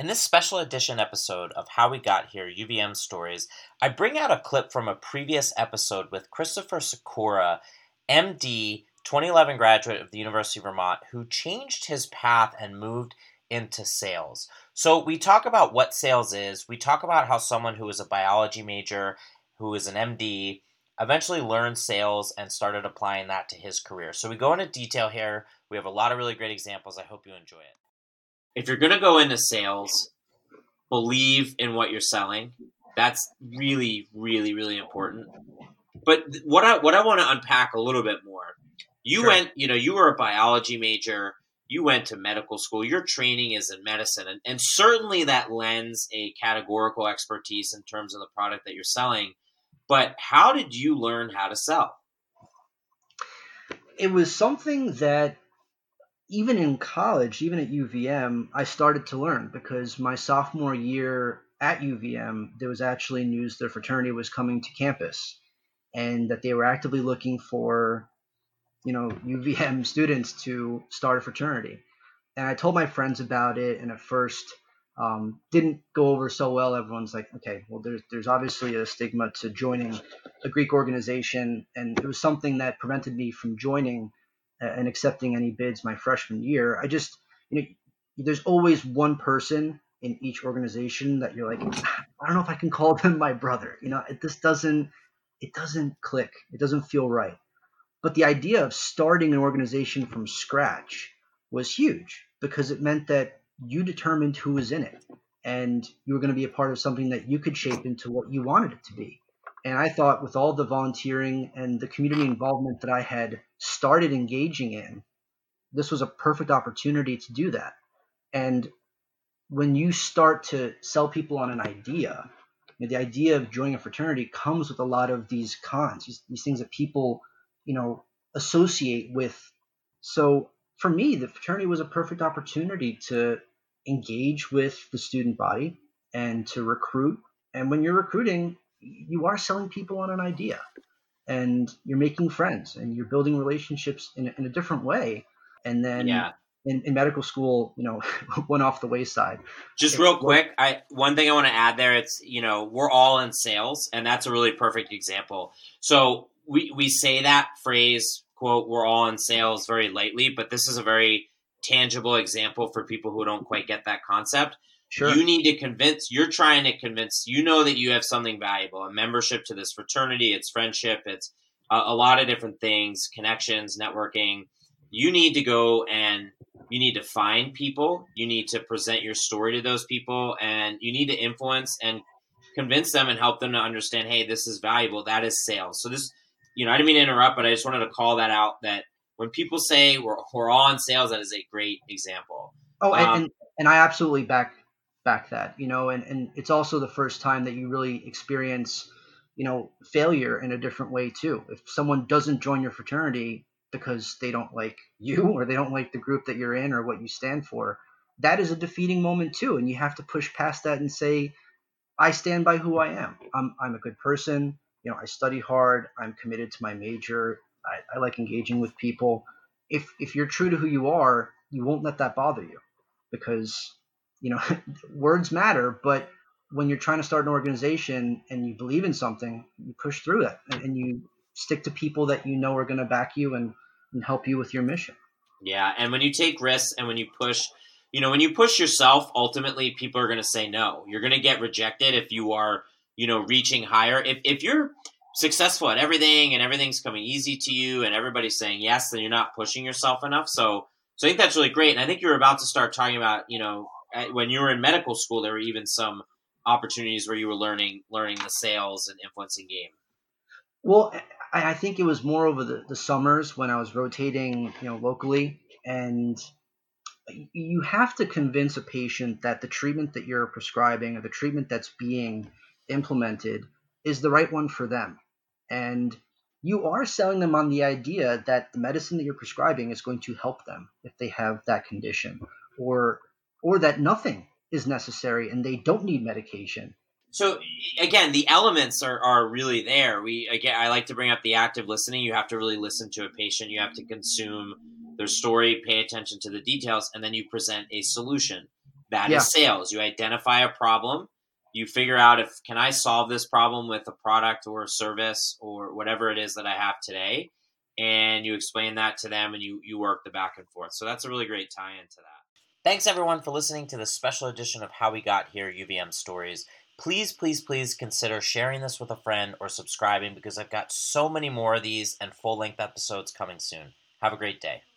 In this special edition episode of How We Got Here UVM Stories, I bring out a clip from a previous episode with Christopher Sakura, MD, 2011 graduate of the University of Vermont, who changed his path and moved into sales. So, we talk about what sales is, we talk about how someone who is a biology major, who is an MD, eventually learned sales and started applying that to his career. So, we go into detail here. We have a lot of really great examples. I hope you enjoy it if you're going to go into sales, believe in what you're selling. That's really, really, really important. But what I what I want to unpack a little bit more. You sure. went, you know, you were a biology major. You went to medical school. Your training is in medicine, and, and certainly that lends a categorical expertise in terms of the product that you're selling. But how did you learn how to sell? It was something that even in college, even at UVM, I started to learn because my sophomore year at UVM, there was actually news that fraternity was coming to campus and that they were actively looking for, you know, UVM students to start a fraternity. And I told my friends about it, and at first um, didn't go over so well. Everyone's like, okay, well, there's there's obviously a stigma to joining a Greek organization, and it was something that prevented me from joining and accepting any bids my freshman year. I just, you know, there's always one person in each organization that you're like, I don't know if I can call them my brother. You know, it, this doesn't, it doesn't click. It doesn't feel right. But the idea of starting an organization from scratch was huge because it meant that you determined who was in it and you were going to be a part of something that you could shape into what you wanted it to be. And I thought with all the volunteering and the community involvement that I had started engaging in, this was a perfect opportunity to do that. And when you start to sell people on an idea, you know, the idea of joining a fraternity comes with a lot of these cons, these, these things that people, you know, associate with. So for me, the fraternity was a perfect opportunity to engage with the student body and to recruit. And when you're recruiting, you are selling people on an idea and you're making friends and you're building relationships in, in a different way. And then yeah. in, in medical school, you know, went off the wayside. Just real quick, I one thing I want to add there, it's you know, we're all in sales, and that's a really perfect example. So we we say that phrase, quote, we're all in sales very lightly, but this is a very tangible example for people who don't quite get that concept. Sure. You need to convince, you're trying to convince, you know that you have something valuable, a membership to this fraternity, it's friendship, it's a, a lot of different things, connections, networking. You need to go and you need to find people, you need to present your story to those people, and you need to influence and convince them and help them to understand, hey, this is valuable. That is sales. So this, you know, I didn't mean to interrupt, but I just wanted to call that out that when people say we're, we're in sales, that is a great example. Oh, um, and, and I absolutely back back that you know and, and it's also the first time that you really experience you know failure in a different way too. If someone doesn't join your fraternity because they don't like you or they don't like the group that you're in or what you stand for that is a defeating moment too and you have to push past that and say i stand by who i am. I'm, I'm a good person. You know i study hard. I'm committed to my major I, I like engaging with people if if you're true to who you are you won't let that bother you because you know, words matter, but when you're trying to start an organization and you believe in something, you push through it and, and you stick to people that you know are going to back you and, and help you with your mission. Yeah, and when you take risks and when you push, you know, when you push yourself, ultimately people are going to say no. You're going to get rejected if you are, you know, reaching higher. If if you're successful at everything and everything's coming easy to you and everybody's saying yes, then you're not pushing yourself enough. So so I think that's really great. And I think you're about to start talking about, you know, when you were in medical school, there were even some opportunities where you were learning learning the sales and influencing game. Well, I, I think it was more over the, the summers when I was rotating, you know, locally, and you have to convince a patient that the treatment that you're prescribing or the treatment that's being implemented is the right one for them. And you are selling them on the idea that the medicine that you're prescribing is going to help them if they have that condition or or that nothing is necessary and they don't need medication. So again, the elements are, are really there. We again, I like to bring up the active listening. You have to really listen to a patient. You have to consume their story, pay attention to the details, and then you present a solution. That is Yeah. sales. You identify a problem, you figure out if can I solve this problem with a product or a service or whatever it is that I have today, and you explain that to them and you you work the back and forth. So that's a really great tie into that. Thanks everyone for listening to this special edition of How We Got Here UVM Stories. Please, please, please consider sharing this with a friend or subscribing because I've got so many more of these and full length episodes coming soon. Have a great day.